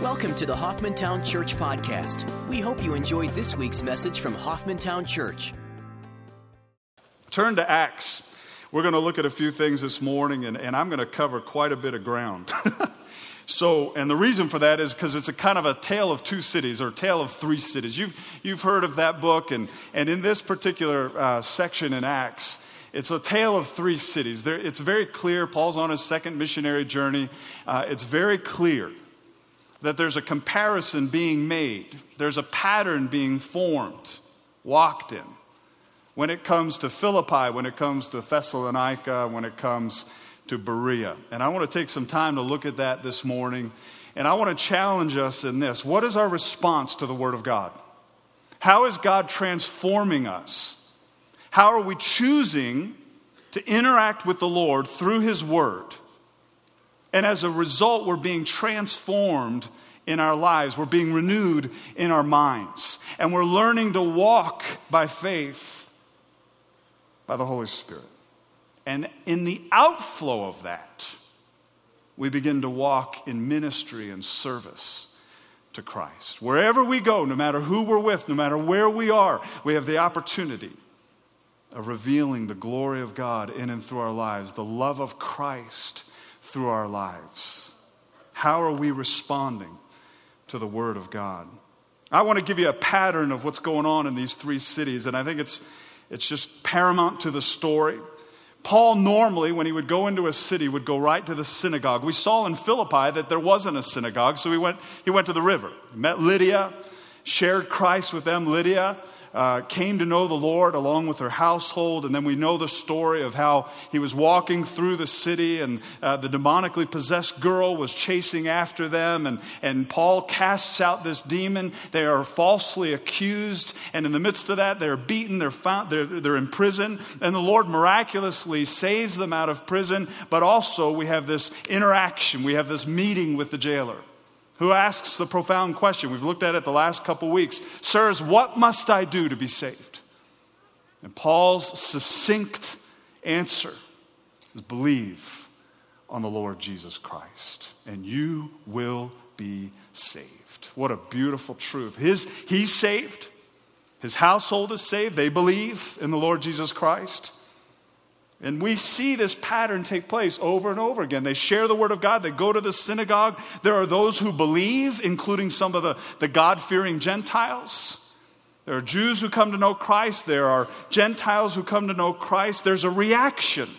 Welcome to the Hoffmantown Church Podcast. We hope you enjoyed this week's message from Hoffmantown Church. Turn to Acts. We're going to look at a few things this morning, and, and I'm going to cover quite a bit of ground. so, and the reason for that is because it's a kind of a tale of two cities or tale of three cities. You've, you've heard of that book, and, and in this particular uh, section in Acts, it's a tale of three cities. There, it's very clear. Paul's on his second missionary journey. Uh, it's very clear that there's a comparison being made, there's a pattern being formed, walked in. When it comes to Philippi, when it comes to Thessalonica, when it comes to Berea. And I want to take some time to look at that this morning. And I want to challenge us in this. What is our response to the Word of God? How is God transforming us? How are we choosing to interact with the Lord through His Word? And as a result, we're being transformed in our lives. We're being renewed in our minds. And we're learning to walk by faith by the Holy Spirit. And in the outflow of that, we begin to walk in ministry and service to Christ. Wherever we go, no matter who we're with, no matter where we are, we have the opportunity of revealing the glory of God in and through our lives, the love of Christ through our lives? How are we responding to the Word of God? I want to give you a pattern of what's going on in these three cities, and I think it's, it's just paramount to the story. Paul normally, when he would go into a city, would go right to the synagogue. We saw in Philippi that there wasn't a synagogue, so he went, he went to the river. Met Lydia, shared Christ with them. Lydia uh, came to know the Lord along with her household. And then we know the story of how he was walking through the city and uh, the demonically possessed girl was chasing after them. And, and Paul casts out this demon. They are falsely accused. And in the midst of that, they're beaten, they're, found, they're, they're in prison. And the Lord miraculously saves them out of prison. But also, we have this interaction, we have this meeting with the jailer who asks the profound question. We've looked at it the last couple weeks. Sirs, what must I do to be saved? And Paul's succinct answer is believe on the Lord Jesus Christ, and you will be saved. What a beautiful truth. His, he's saved, his household is saved. They believe in the Lord Jesus Christ. And we see this pattern take place over and over again. They share the word of God, they go to the synagogue. There are those who believe, including some of the, the God fearing Gentiles. There are Jews who come to know Christ, there are Gentiles who come to know Christ. There's a reaction.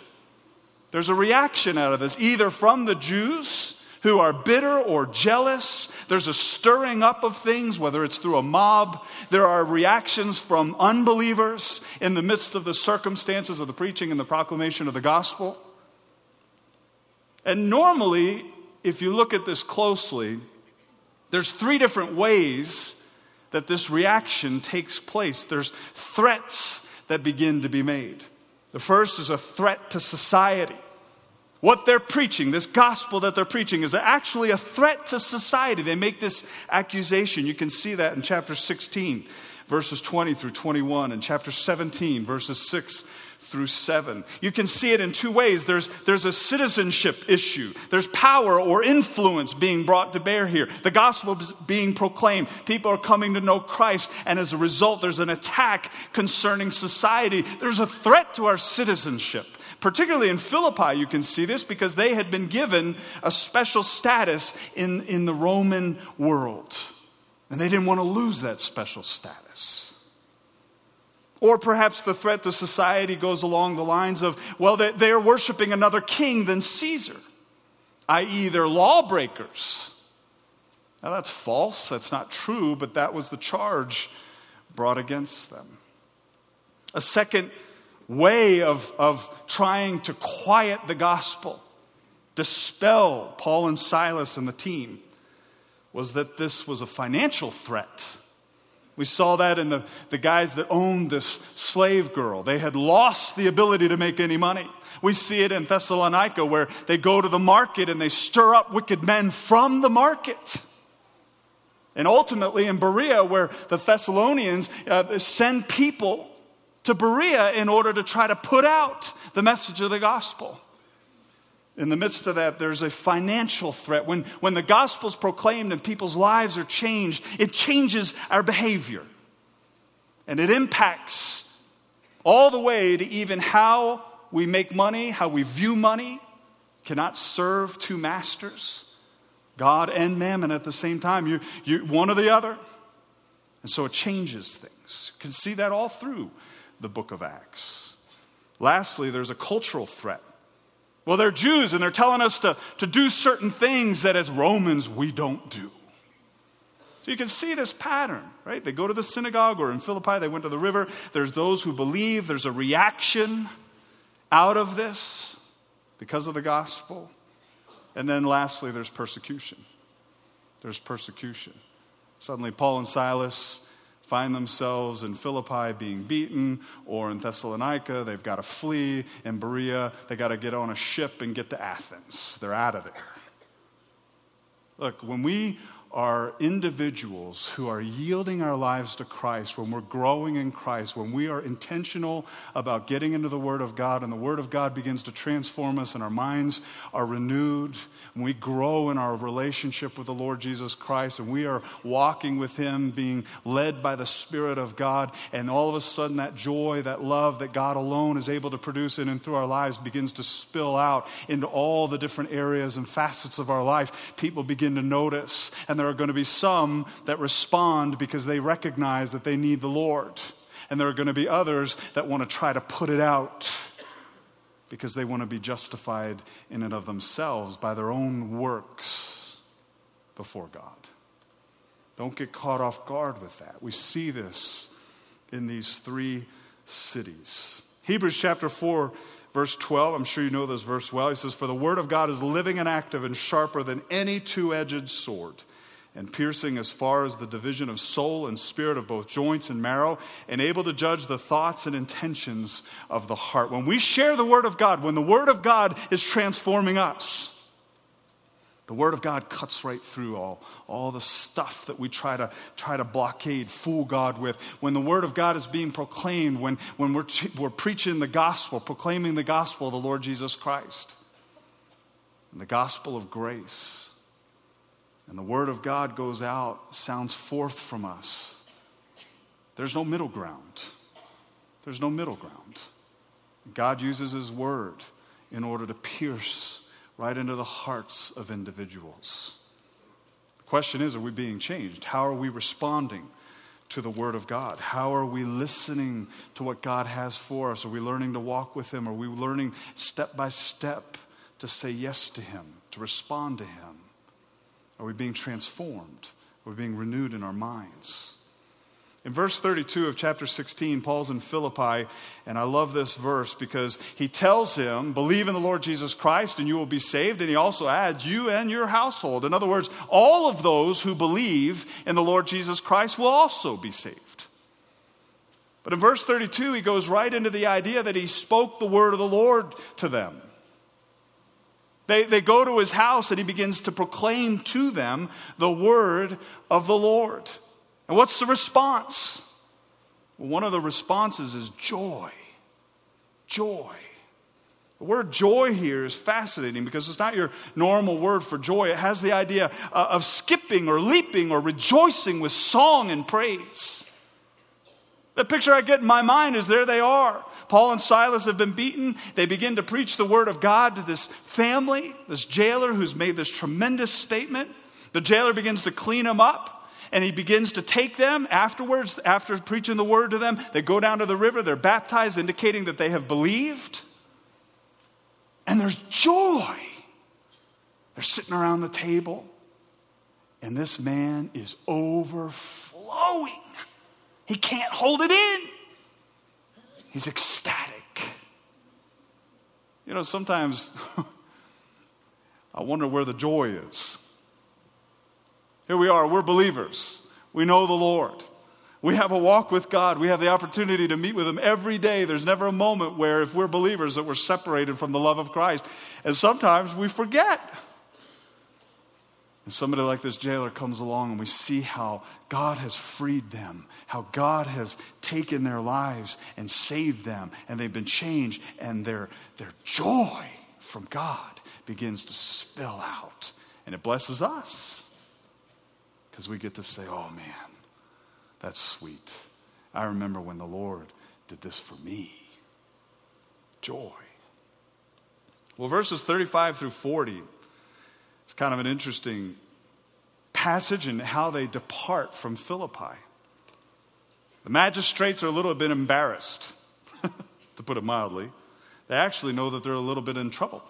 There's a reaction out of this, either from the Jews who are bitter or jealous. There's a stirring up of things, whether it's through a mob. There are reactions from unbelievers in the midst of the circumstances of the preaching and the proclamation of the gospel. And normally, if you look at this closely, there's three different ways that this reaction takes place. There's threats that begin to be made. The first is a threat to society. What they're preaching, this gospel that they're preaching, is actually a threat to society. They make this accusation. You can see that in chapter 16, verses 20 through 21, and chapter 17, verses 6 through 7. You can see it in two ways. There's, there's a citizenship issue, there's power or influence being brought to bear here. The gospel is being proclaimed. People are coming to know Christ, and as a result, there's an attack concerning society. There's a threat to our citizenship. Particularly in Philippi, you can see this because they had been given a special status in, in the Roman world. And they didn't want to lose that special status. Or perhaps the threat to society goes along the lines of, well, they, they are worshiping another king than Caesar, i.e., they're lawbreakers. Now, that's false. That's not true, but that was the charge brought against them. A second way of, of trying to quiet the gospel, dispel Paul and Silas and the team, was that this was a financial threat. We saw that in the, the guys that owned this slave girl. They had lost the ability to make any money. We see it in Thessalonica where they go to the market and they stir up wicked men from the market. And ultimately in Berea, where the Thessalonians uh, send people to Berea in order to try to put out the message of the gospel. In the midst of that, there's a financial threat. When, when the gospel's proclaimed and people's lives are changed, it changes our behavior. And it impacts all the way to even how we make money, how we view money. Cannot serve two masters, God and mammon at the same time. You, you, one or the other. And so it changes things. You can see that all through the book of Acts. Lastly, there's a cultural threat. Well, they're Jews and they're telling us to, to do certain things that as Romans we don't do. So you can see this pattern, right? They go to the synagogue or in Philippi, they went to the river. There's those who believe, there's a reaction out of this because of the gospel. And then lastly, there's persecution. There's persecution. Suddenly, Paul and Silas find themselves in Philippi being beaten, or in Thessalonica, they've got to flee. In Berea, they got to get on a ship and get to Athens. They're out of there. Look, when we are individuals who are yielding our lives to Christ, when we're growing in Christ, when we are intentional about getting into the Word of God and the Word of God begins to transform us and our minds are renewed, when we grow in our relationship with the Lord Jesus Christ and we are walking with Him, being led by the Spirit of God, and all of a sudden that joy, that love that God alone is able to produce in and through our lives begins to spill out into all the different areas and facets of our life, people begin to notice and there are going to be some that respond because they recognize that they need the Lord. And there are going to be others that want to try to put it out because they want to be justified in and of themselves by their own works before God. Don't get caught off guard with that. We see this in these three cities. Hebrews chapter 4 verse 12, I'm sure you know this verse well. He says, For the word of God is living and active and sharper than any two edged sword and piercing as far as the division of soul and spirit of both joints and marrow, and able to judge the thoughts and intentions of the heart. When we share the Word of God, when the Word of God is transforming us, the Word of God cuts right through all, all the stuff that we try to, try to blockade, fool God with. When the Word of God is being proclaimed, when, when we're, we're preaching the gospel, proclaiming the gospel of the Lord Jesus Christ, and the gospel of grace and the word of God goes out, sounds forth from us. There's no middle ground. There's no middle ground. God uses his word in order to pierce right into the hearts of individuals. The question is are we being changed? How are we responding to the Word of God? How are we listening to what God has for us? Are we learning to walk with Him? Are we learning step by step to say yes to Him, to respond to Him? Are we being transformed? Are we being renewed in our minds? In verse 32 of chapter 16, Paul's in Philippi, and I love this verse because he tells him, Believe in the Lord Jesus Christ and you will be saved. And he also adds, You and your household. In other words, all of those who believe in the Lord Jesus Christ will also be saved. But in verse 32, he goes right into the idea that he spoke the word of the Lord to them. They, they go to his house and he begins to proclaim to them the word of the Lord. And what's the response? Well, one of the responses is joy. Joy. The word joy here is fascinating because it's not your normal word for joy. It has the idea uh, of skipping or leaping or rejoicing with song and praise. The picture I get in my mind is there they are. Paul and Silas have been beaten. They begin to preach the word of God to this family, this jailer who's made this tremendous statement. The jailer begins to clean them up and he begins to take them afterwards, after preaching the word to them. They go down to the river, they're baptized, indicating that they have believed. And there's joy. They're sitting around the table, and this man is overflowing he can't hold it in. He's ecstatic. You know, sometimes I wonder where the joy is. Here we are, we're believers. We know the Lord. We have a walk with God. We have the opportunity to meet with Him every day. There's never a moment where, if we're believers, that we're separated from the love of Christ. And sometimes we forget. And somebody like this jailer comes along, and we see how God has freed them, how God has taken their lives and saved them, and they've been changed, and their, their joy from God begins to spill out. And it blesses us because we get to say, oh man, that's sweet. I remember when the Lord did this for me. Joy. Well, verses 35 through 40 is kind of an interesting passage in how they depart from Philippi. The magistrates are a little bit embarrassed, to put it mildly. They actually know that they're a little bit in trouble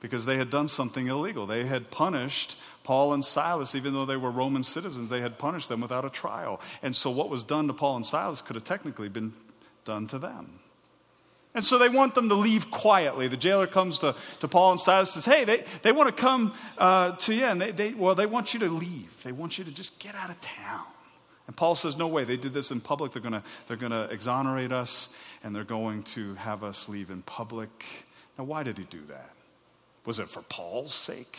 because they had done something illegal. They had punished Paul and Silas, even though they were Roman citizens, they had punished them without a trial. And so, what was done to Paul and Silas could have technically been done to them. And so they want them to leave quietly. The jailer comes to, to Paul and Silas and says, Hey, they, they want to come uh, to you, and they, they, well, they want you to leave. They want you to just get out of town. And Paul says, No way. They did this in public. They're going they're to exonerate us, and they're going to have us leave in public. Now, why did he do that? Was it for Paul's sake?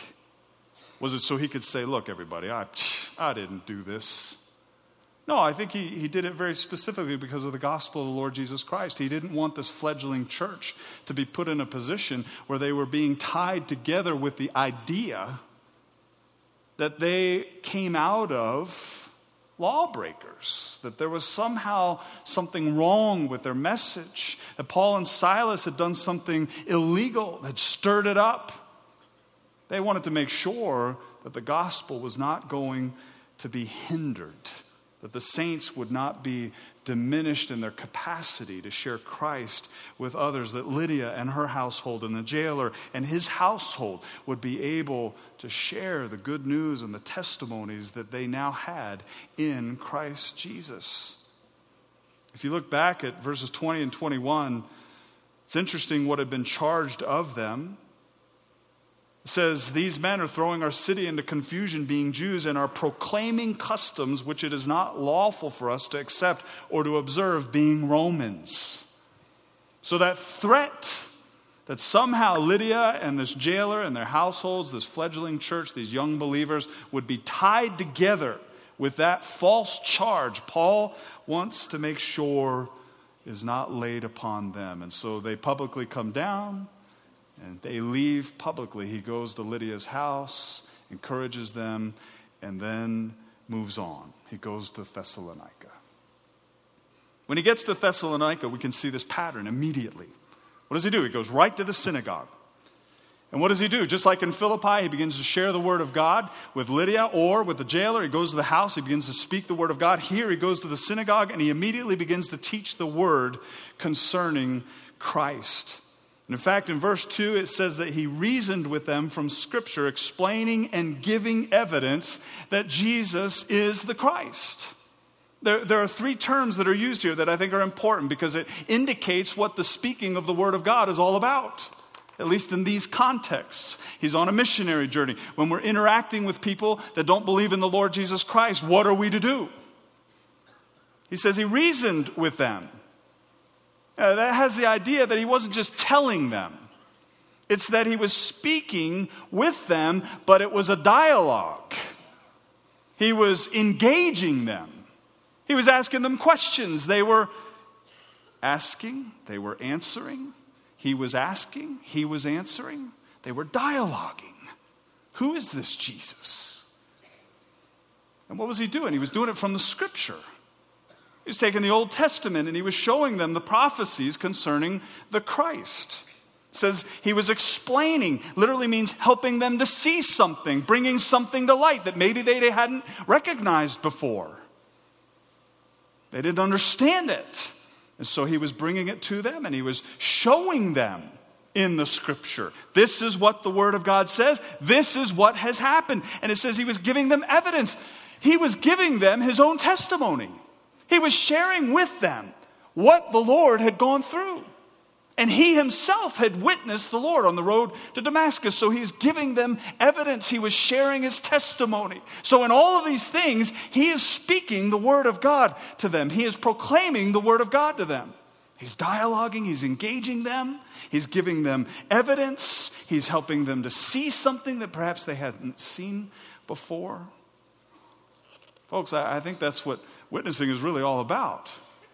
Was it so he could say, Look, everybody, I, I didn't do this? No, I think he, he did it very specifically because of the gospel of the Lord Jesus Christ. He didn't want this fledgling church to be put in a position where they were being tied together with the idea that they came out of lawbreakers, that there was somehow something wrong with their message, that Paul and Silas had done something illegal that stirred it up. They wanted to make sure that the gospel was not going to be hindered that the saints would not be diminished in their capacity to share Christ with others, that Lydia and her household and the jailer and his household would be able to share the good news and the testimonies that they now had in Christ Jesus. If you look back at verses 20 and 21, it's interesting what had been charged of them. Says, These men are throwing our city into confusion, being Jews, and are proclaiming customs which it is not lawful for us to accept or to observe, being Romans. So that threat that somehow Lydia and this jailer and their households, this fledgling church, these young believers, would be tied together with that false charge, Paul wants to make sure is not laid upon them. And so they publicly come down and they leave publicly. He goes to Lydia's house, encourages them, and then moves on. He goes to Thessalonica. When he gets to Thessalonica, we can see this pattern immediately. What does he do? He goes right to the synagogue. And what does he do? Just like in Philippi, he begins to share the word of God with Lydia or with the jailer. He goes to the house, he begins to speak the word of God. Here, he goes to the synagogue and he immediately begins to teach the word concerning Christ. And in fact, in verse 2, it says that he reasoned with them from Scripture, explaining and giving evidence that Jesus is the Christ. There, there are three terms that are used here that I think are important because it indicates what the speaking of the Word of God is all about at least in these contexts. He's on a missionary journey. When we're interacting with people that don't believe in the Lord Jesus Christ, what are we to do? He says he reasoned with them. Uh, that has the idea that he wasn't just telling them, it's that he was speaking with them, but it was a dialogue. He was engaging them, he was asking them questions. They were asking, they were answering. He was asking, he was answering. They were dialoguing. Who is this Jesus? And what was he doing? He was doing it from the scripture. He was taking the Old Testament and he was showing them the prophecies concerning the Christ. It says he was explaining, literally means helping them to see something, bringing something to light that maybe they hadn't recognized before. They didn't understand it. And so he was bringing it to them and he was showing them in the scripture. This is what the word of God says. This is what has happened. And it says he was giving them evidence. He was giving them his own testimony. He was sharing with them what the Lord had gone through. And he himself had witnessed the Lord on the road to Damascus. So he was giving them evidence. He was sharing his testimony. So, in all of these things, he is speaking the word of God to them. He is proclaiming the word of God to them. He's dialoguing, he's engaging them, he's giving them evidence, he's helping them to see something that perhaps they hadn't seen before. Folks, I, I think that's what witnessing is really all about.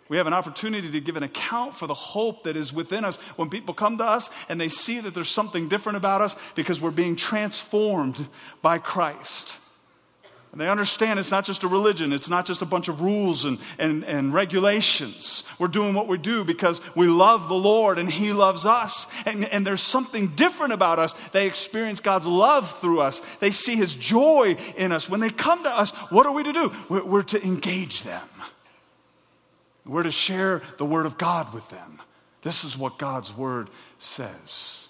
We have an opportunity to give an account for the hope that is within us when people come to us and they see that there's something different about us because we're being transformed by Christ. And they understand it's not just a religion, it's not just a bunch of rules and, and, and regulations. We're doing what we do because we love the Lord and He loves us. And, and there's something different about us. They experience God's love through us, they see His joy in us. When they come to us, what are we to do? We're, we're to engage them, we're to share the Word of God with them. This is what God's Word says.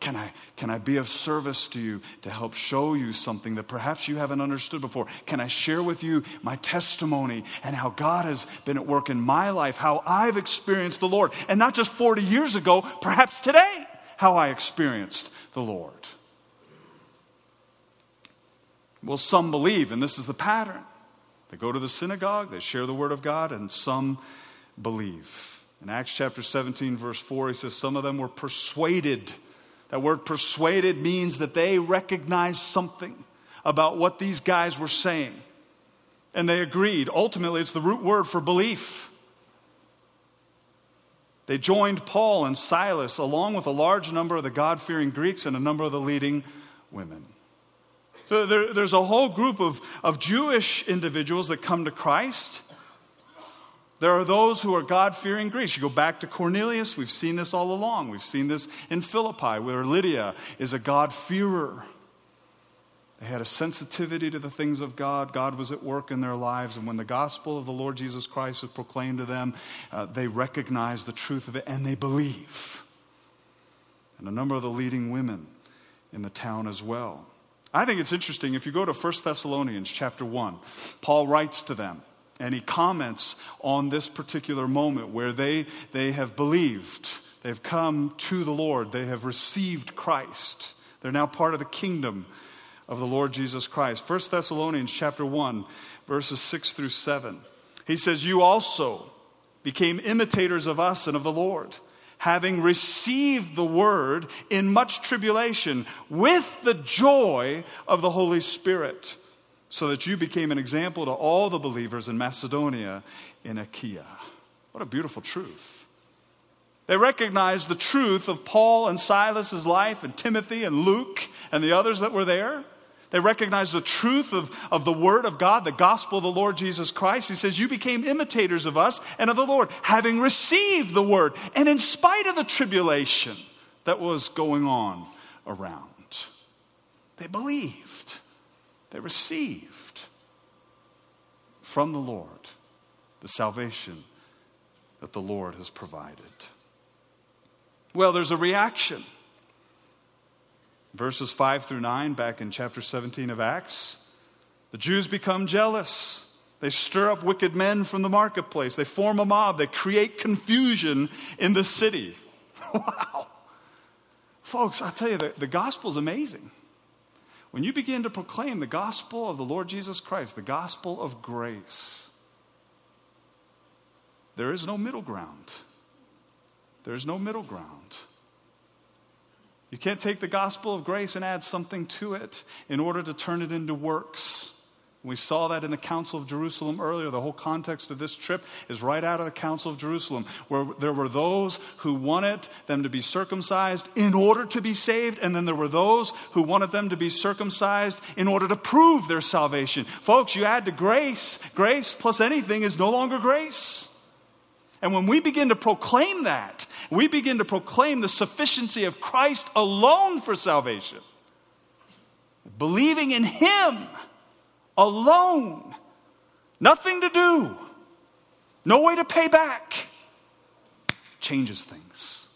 Can I, can I be of service to you to help show you something that perhaps you haven't understood before? Can I share with you my testimony and how God has been at work in my life, how I've experienced the Lord? And not just 40 years ago, perhaps today, how I experienced the Lord. Well, some believe, and this is the pattern. They go to the synagogue, they share the word of God, and some believe. In Acts chapter 17, verse 4, he says, Some of them were persuaded that word persuaded means that they recognized something about what these guys were saying. And they agreed. Ultimately, it's the root word for belief. They joined Paul and Silas along with a large number of the God fearing Greeks and a number of the leading women. So there, there's a whole group of, of Jewish individuals that come to Christ. There are those who are God fearing Greeks. You go back to Cornelius, we've seen this all along. We've seen this in Philippi, where Lydia is a God fearer. They had a sensitivity to the things of God. God was at work in their lives. And when the gospel of the Lord Jesus Christ is proclaimed to them, uh, they recognize the truth of it and they believe. And a number of the leading women in the town as well. I think it's interesting if you go to 1 Thessalonians chapter 1, Paul writes to them. And he comments on this particular moment where they, they have believed, they've come to the Lord, they have received Christ. They're now part of the kingdom of the Lord Jesus Christ. 1 Thessalonians chapter 1, verses 6 through 7. He says, You also became imitators of us and of the Lord, having received the word in much tribulation with the joy of the Holy Spirit so that you became an example to all the believers in Macedonia in Achaia. What a beautiful truth. They recognized the truth of Paul and Silas's life, and Timothy and Luke and the others that were there. They recognized the truth of, of the Word of God, the gospel of the Lord Jesus Christ. He says, You became imitators of us and of the Lord, having received the Word, and in spite of the tribulation that was going on around. They believed. They received from the Lord the salvation that the Lord has provided. Well, there's a reaction. Verses 5 through 9, back in chapter 17 of Acts, the Jews become jealous. They stir up wicked men from the marketplace. They form a mob. They create confusion in the city. wow. Folks, I tell you, the, the gospel is amazing. When you begin to proclaim the gospel of the Lord Jesus Christ, the gospel of grace, there is no middle ground. There is no middle ground. You can't take the gospel of grace and add something to it in order to turn it into works. We saw that in the Council of Jerusalem earlier. The whole context of this trip is right out of the Council of Jerusalem, where there were those who wanted them to be circumcised in order to be saved, and then there were those who wanted them to be circumcised in order to prove their salvation. Folks, you add to grace, grace plus anything is no longer grace. And when we begin to proclaim that, we begin to proclaim the sufficiency of Christ alone for salvation, believing in Him alone. Nothing to do. No way to pay back. Changes things.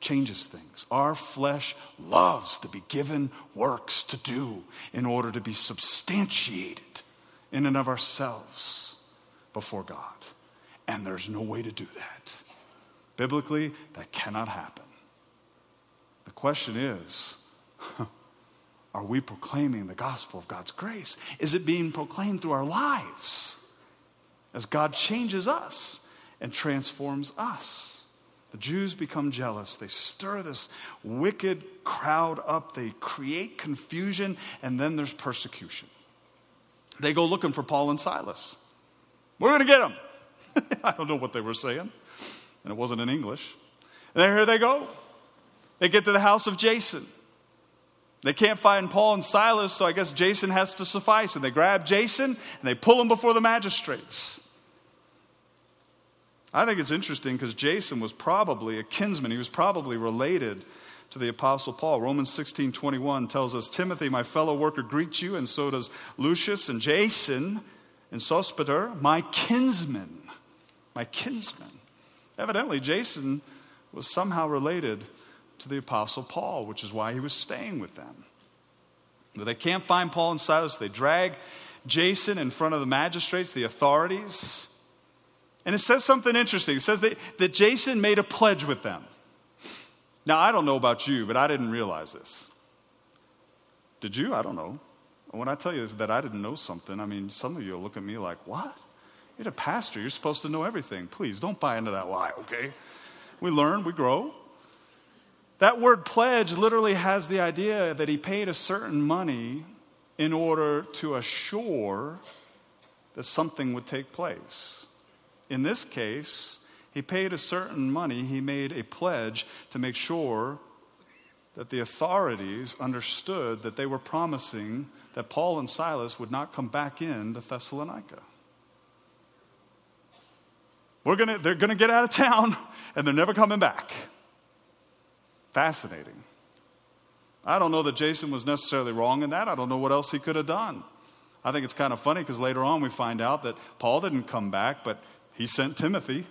Changes things. Our flesh loves to be given works to do in order to be substantiated in and of ourselves before God. And there's no way to do that. Biblically, that cannot happen. The question is Are we proclaiming the gospel of God's grace? Is it being proclaimed through our lives as God changes us and transforms us? The Jews become jealous. They stir this wicked crowd up. They create confusion, and then there's persecution. They go looking for Paul and Silas. We're going to get them. I don't know what they were saying, and it wasn't in English. And there they go. They get to the house of Jason. They can't find Paul and Silas, so I guess Jason has to suffice. And they grab Jason and they pull him before the magistrates. I think it's interesting because Jason was probably a kinsman. He was probably related to the apostle Paul. Romans 16, 21 tells us, Timothy, my fellow worker, greets you, and so does Lucius and Jason and Sospater, my kinsman. My kinsman. Evidently, Jason was somehow related to the apostle Paul, which is why he was staying with them. But they can't find Paul and Silas. They drag Jason in front of the magistrates, the authorities. And it says something interesting. It says that, that Jason made a pledge with them. Now, I don't know about you, but I didn't realize this. Did you? I don't know. When I tell you is that I didn't know something, I mean, some of you will look at me like, what? You're a pastor. You're supposed to know everything. Please don't buy into that lie, okay? We learn, we grow. That word pledge literally has the idea that he paid a certain money in order to assure that something would take place. In this case, he paid a certain money, he made a pledge to make sure that the authorities understood that they were promising that Paul and Silas would not come back in to Thessalonica. We're gonna, they're going to get out of town and they're never coming back. Fascinating. I don't know that Jason was necessarily wrong in that. I don't know what else he could have done. I think it's kind of funny because later on we find out that Paul didn't come back, but he sent Timothy.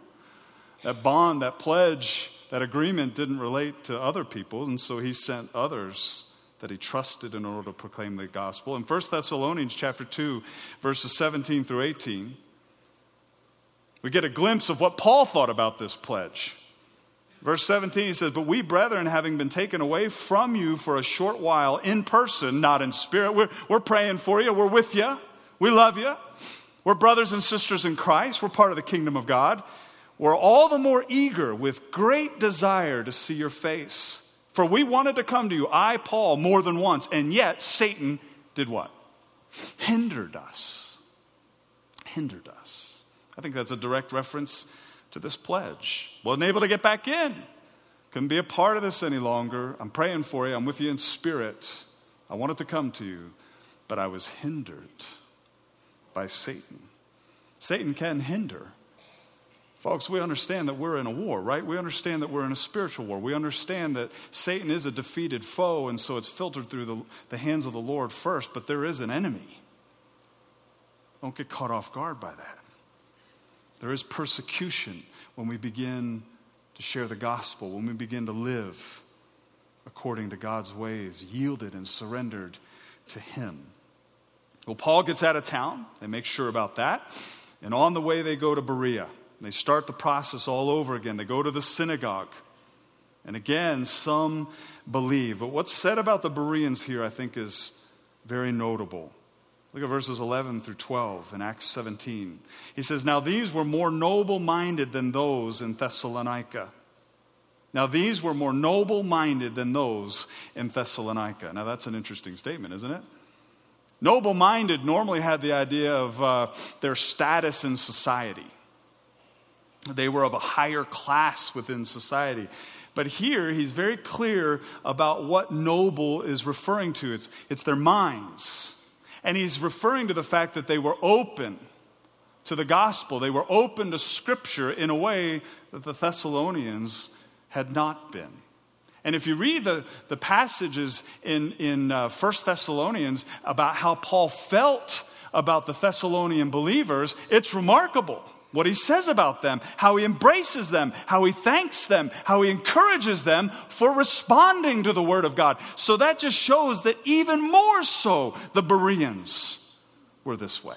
that bond, that pledge, that agreement didn't relate to other people, and so he sent others that he trusted in order to proclaim the gospel. In 1 Thessalonians chapter 2, verses 17 through 18, we get a glimpse of what Paul thought about this pledge. Verse 17, he says, But we, brethren, having been taken away from you for a short while in person, not in spirit, we're, we're praying for you, we're with you, we love you. We're brothers and sisters in Christ. We're part of the kingdom of God. We're all the more eager with great desire to see your face. For we wanted to come to you, I, Paul, more than once, and yet Satan did what? Hindered us. Hindered us. I think that's a direct reference to this pledge. Wasn't able to get back in. Couldn't be a part of this any longer. I'm praying for you. I'm with you in spirit. I wanted to come to you, but I was hindered by Satan. Satan can hinder. Folks, we understand that we're in a war, right? We understand that we're in a spiritual war. We understand that Satan is a defeated foe, and so it's filtered through the, the hands of the Lord first, but there is an enemy. Don't get caught off guard by that. There is persecution when we begin to share the gospel, when we begin to live according to God's ways, yielded and surrendered to Him. Well, Paul gets out of town. They make sure about that. And on the way, they go to Berea. They start the process all over again. They go to the synagogue. And again, some believe. But what's said about the Bereans here, I think, is very notable. Look at verses 11 through 12 in Acts 17. He says, Now these were more noble minded than those in Thessalonica. Now these were more noble minded than those in Thessalonica. Now that's an interesting statement, isn't it? Noble minded normally had the idea of uh, their status in society. They were of a higher class within society. But here, he's very clear about what noble is referring to it's, it's their minds. And he's referring to the fact that they were open to the gospel, they were open to scripture in a way that the Thessalonians had not been. And if you read the, the passages in, in uh, 1 Thessalonians about how Paul felt about the Thessalonian believers, it's remarkable what he says about them, how he embraces them, how he thanks them, how he encourages them for responding to the word of God. So that just shows that even more so the Bereans were this way.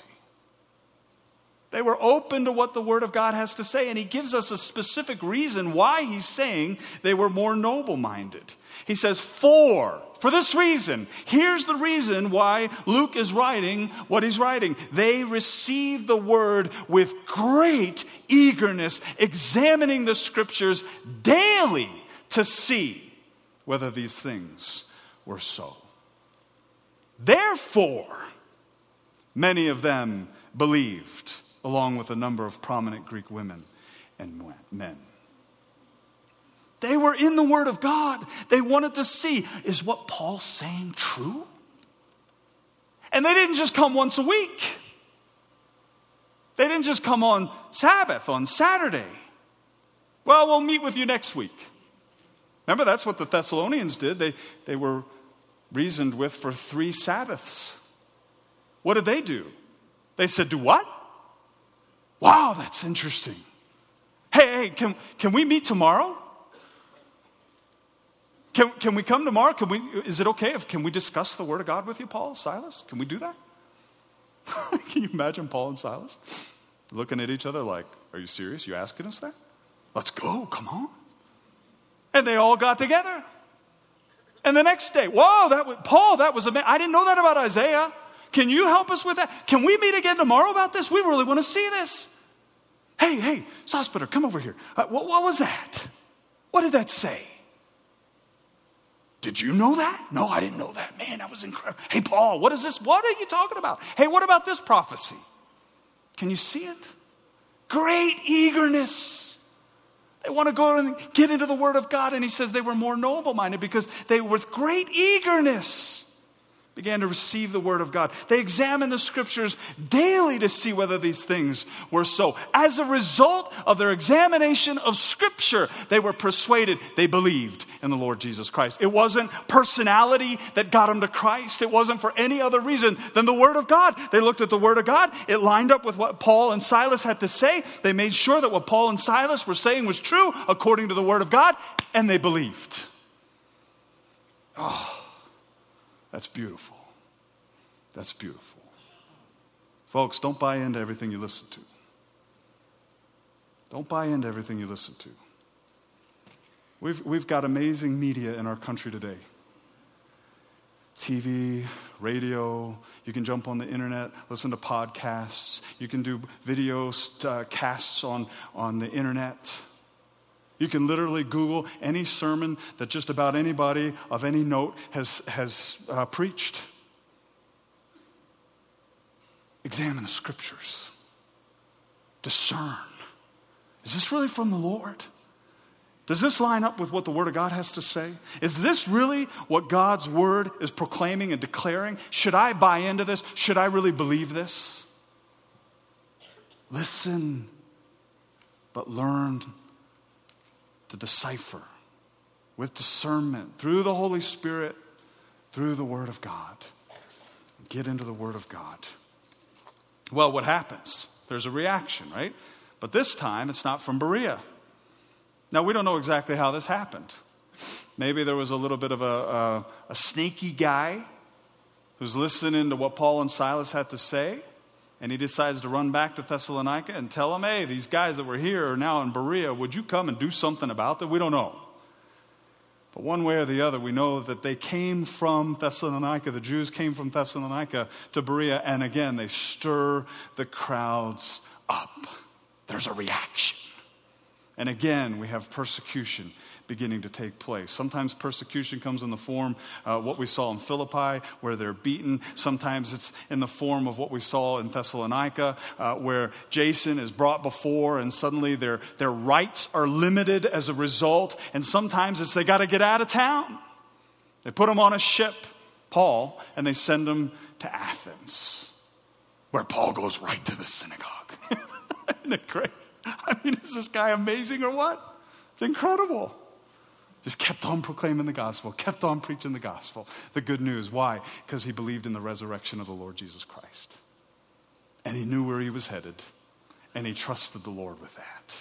They were open to what the Word of God has to say, and He gives us a specific reason why He's saying they were more noble minded. He says, For, for this reason, here's the reason why Luke is writing what he's writing. They received the Word with great eagerness, examining the Scriptures daily to see whether these things were so. Therefore, many of them believed along with a number of prominent Greek women and men. They were in the Word of God. They wanted to see is what Paul's saying true? And they didn't just come once a week, they didn't just come on Sabbath, on Saturday. Well, we'll meet with you next week. Remember, that's what the Thessalonians did. They, they were reasoned with for three Sabbaths. What did they do? They said, Do what? Wow, that's interesting. Hey, hey, can, can we meet tomorrow? Can, can we come tomorrow? Can we, is it okay if can we discuss the Word of God with you, Paul, Silas? Can we do that? can you imagine Paul and Silas looking at each other like, Are you serious? You asking us that? Let's go, come on. And they all got together. And the next day, whoa, that was, Paul, that was amazing. I didn't know that about Isaiah. Can you help us with that? Can we meet again tomorrow about this? We really want to see this. Hey, hey, Sospeter, come over here. Uh, what, what was that? What did that say? Did you know that? No, I didn't know that. Man, that was incredible. Hey, Paul, what is this? What are you talking about? Hey, what about this prophecy? Can you see it? Great eagerness. They want to go and get into the Word of God. And he says they were more noble minded because they were with great eagerness began to receive the word of God. They examined the scriptures daily to see whether these things were so. As a result of their examination of scripture, they were persuaded, they believed in the Lord Jesus Christ. It wasn't personality that got them to Christ, it wasn't for any other reason than the word of God. They looked at the word of God, it lined up with what Paul and Silas had to say. They made sure that what Paul and Silas were saying was true according to the word of God, and they believed. Oh. That's beautiful. That's beautiful. Folks, don't buy into everything you listen to. Don't buy into everything you listen to. We've, we've got amazing media in our country today TV, radio, you can jump on the internet, listen to podcasts, you can do video uh, casts on, on the internet. You can literally Google any sermon that just about anybody of any note has, has uh, preached. Examine the scriptures, discern. Is this really from the Lord? Does this line up with what the Word of God has to say? Is this really what God's Word is proclaiming and declaring? Should I buy into this? Should I really believe this? Listen, but learn to decipher with discernment through the Holy Spirit, through the Word of God. Get into the Word of God. Well, what happens? There's a reaction, right? But this time it's not from Berea. Now, we don't know exactly how this happened. Maybe there was a little bit of a, a, a sneaky guy who's listening to what Paul and Silas had to say and he decides to run back to Thessalonica and tell them, hey, these guys that were here are now in Berea. Would you come and do something about that? We don't know. But one way or the other, we know that they came from Thessalonica. The Jews came from Thessalonica to Berea, and again, they stir the crowds up. There's a reaction. And again, we have persecution beginning to take place. Sometimes persecution comes in the form uh, what we saw in Philippi, where they're beaten. Sometimes it's in the form of what we saw in Thessalonica, uh, where Jason is brought before and suddenly their, their rights are limited as a result. And sometimes it's they got to get out of town. They put him on a ship, Paul, and they send him to Athens, where Paul goes right to the synagogue. Isn't it great? I mean, is this guy amazing or what? It's incredible. Just kept on proclaiming the gospel, kept on preaching the gospel, the good news. Why? Because he believed in the resurrection of the Lord Jesus Christ. And he knew where he was headed, and he trusted the Lord with that.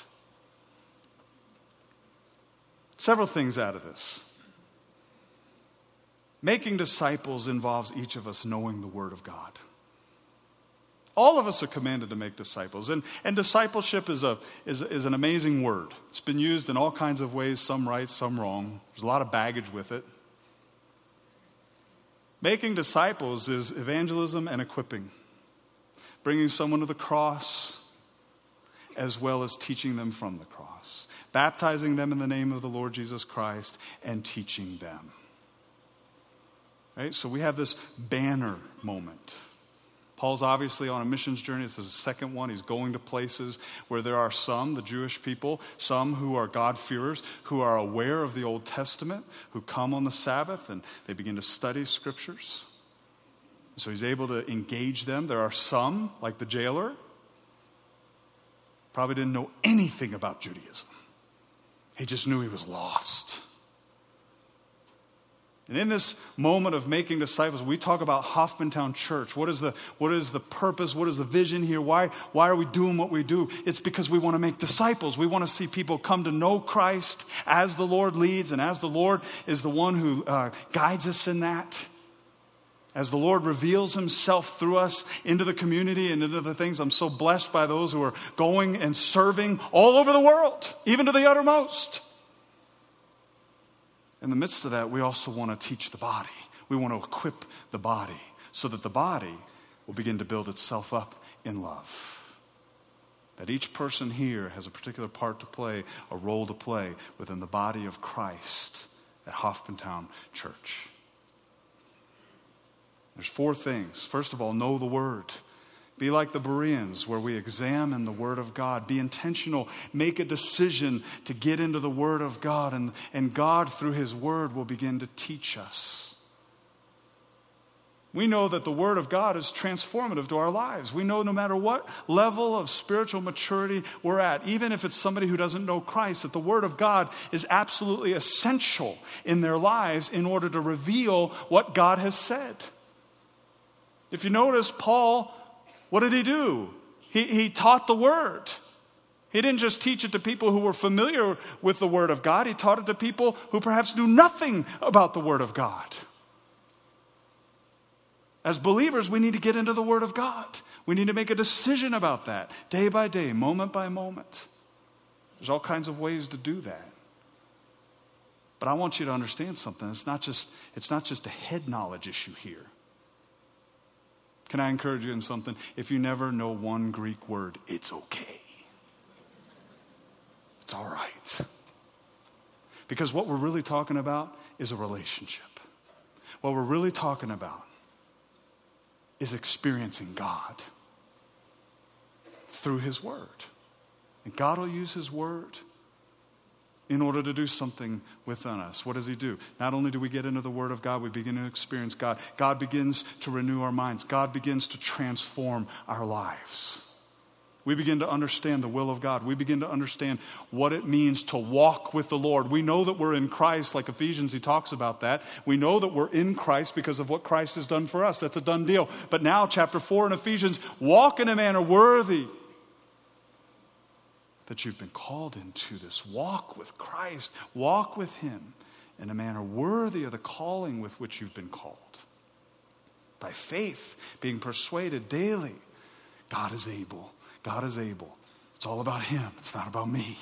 Several things out of this. Making disciples involves each of us knowing the Word of God. All of us are commanded to make disciples. And, and discipleship is, a, is, is an amazing word. It's been used in all kinds of ways, some right, some wrong. There's a lot of baggage with it. Making disciples is evangelism and equipping, bringing someone to the cross as well as teaching them from the cross, baptizing them in the name of the Lord Jesus Christ and teaching them. Right? So we have this banner moment. Paul's obviously on a missions journey. This is the second one. He's going to places where there are some, the Jewish people, some who are God-fearers, who are aware of the Old Testament, who come on the Sabbath and they begin to study scriptures. So he's able to engage them. There are some, like the jailer, probably didn't know anything about Judaism. He just knew he was lost. And in this moment of making disciples, we talk about Hoffmantown Church. What is the, what is the purpose? What is the vision here? Why, why are we doing what we do? It's because we want to make disciples. We want to see people come to know Christ as the Lord leads and as the Lord is the one who uh, guides us in that. As the Lord reveals himself through us into the community and into the things, I'm so blessed by those who are going and serving all over the world, even to the uttermost in the midst of that, we also want to teach the body. We want to equip the body so that the body will begin to build itself up in love. That each person here has a particular part to play, a role to play within the body of Christ at Hoffmantown Church. There's four things. First of all, know the Word. Be like the Bereans, where we examine the Word of God. Be intentional. Make a decision to get into the Word of God, and, and God, through His Word, will begin to teach us. We know that the Word of God is transformative to our lives. We know no matter what level of spiritual maturity we're at, even if it's somebody who doesn't know Christ, that the Word of God is absolutely essential in their lives in order to reveal what God has said. If you notice, Paul what did he do? He, he taught the word. He didn't just teach it to people who were familiar with the Word of God, he taught it to people who perhaps knew nothing about the Word of God. As believers, we need to get into the Word of God. We need to make a decision about that day by day, moment by moment. There's all kinds of ways to do that. But I want you to understand something. It's not just, it's not just a head knowledge issue here. Can I encourage you in something? If you never know one Greek word, it's okay. It's all right. Because what we're really talking about is a relationship. What we're really talking about is experiencing God through His Word. And God will use His Word in order to do something within us. What does He do? Not only do we get into the Word of God, we begin to experience God. God begins to renew our minds, God begins to transform our lives. We begin to understand the will of God. We begin to understand what it means to walk with the Lord. We know that we're in Christ, like Ephesians, he talks about that. We know that we're in Christ because of what Christ has done for us. That's a done deal. But now, chapter 4 in Ephesians, walk in a manner worthy that you've been called into this walk with Christ, walk with Him in a manner worthy of the calling with which you've been called. By faith, being persuaded daily, God is able. God is able. It's all about Him, it's not about me.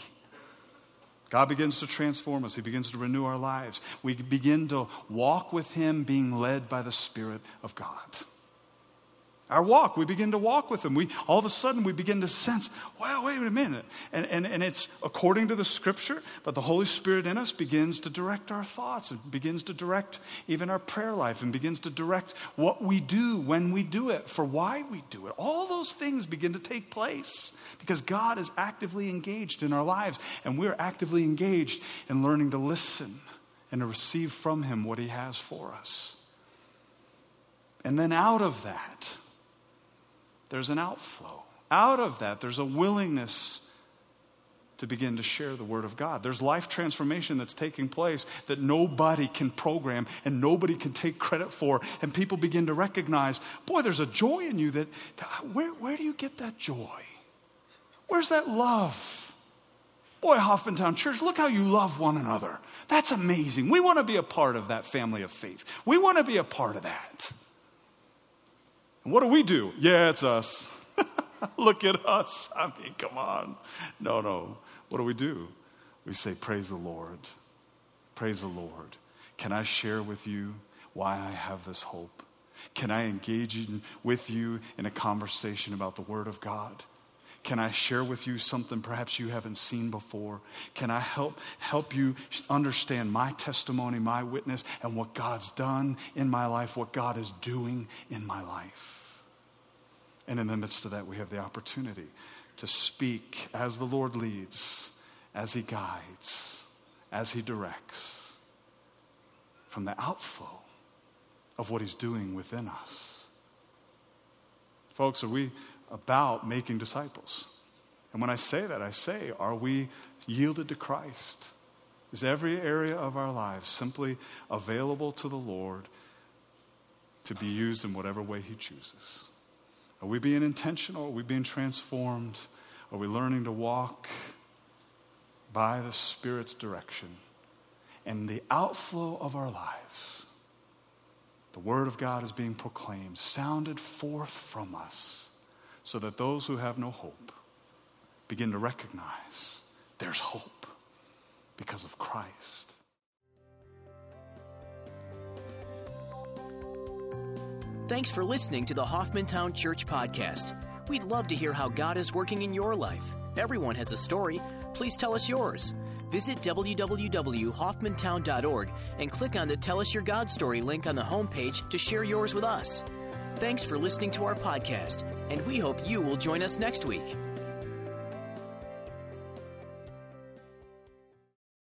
God begins to transform us. He begins to renew our lives. We begin to walk with Him, being led by the Spirit of God our walk. We begin to walk with Him. We, all of a sudden, we begin to sense, wow, wait a minute. And, and, and it's according to the scripture, but the Holy Spirit in us begins to direct our thoughts and begins to direct even our prayer life and begins to direct what we do when we do it, for why we do it. All those things begin to take place because God is actively engaged in our lives and we're actively engaged in learning to listen and to receive from Him what He has for us. And then out of that, there's an outflow. Out of that, there's a willingness to begin to share the Word of God. There's life transformation that's taking place that nobody can program and nobody can take credit for. And people begin to recognize, boy, there's a joy in you that, where, where do you get that joy? Where's that love? Boy, Hoffmantown Church, look how you love one another. That's amazing. We want to be a part of that family of faith. We want to be a part of that. And what do we do? Yeah, it's us. Look at us. I mean, come on. No, no. What do we do? We say, Praise the Lord. Praise the Lord. Can I share with you why I have this hope? Can I engage in, with you in a conversation about the Word of God? Can I share with you something perhaps you haven't seen before? Can I help, help you understand my testimony, my witness, and what God's done in my life, what God is doing in my life? And in the midst of that, we have the opportunity to speak as the Lord leads, as He guides, as He directs, from the outflow of what He's doing within us. Folks, are we about making disciples? And when I say that, I say, are we yielded to Christ? Is every area of our lives simply available to the Lord to be used in whatever way He chooses? Are we being intentional? Are we being transformed? Are we learning to walk by the Spirit's direction? And the outflow of our lives, the Word of God is being proclaimed, sounded forth from us, so that those who have no hope begin to recognize there's hope because of Christ. Thanks for listening to the Hoffmantown Church Podcast. We'd love to hear how God is working in your life. Everyone has a story. Please tell us yours. Visit www.hoffmantown.org and click on the Tell Us Your God Story link on the homepage to share yours with us. Thanks for listening to our podcast, and we hope you will join us next week.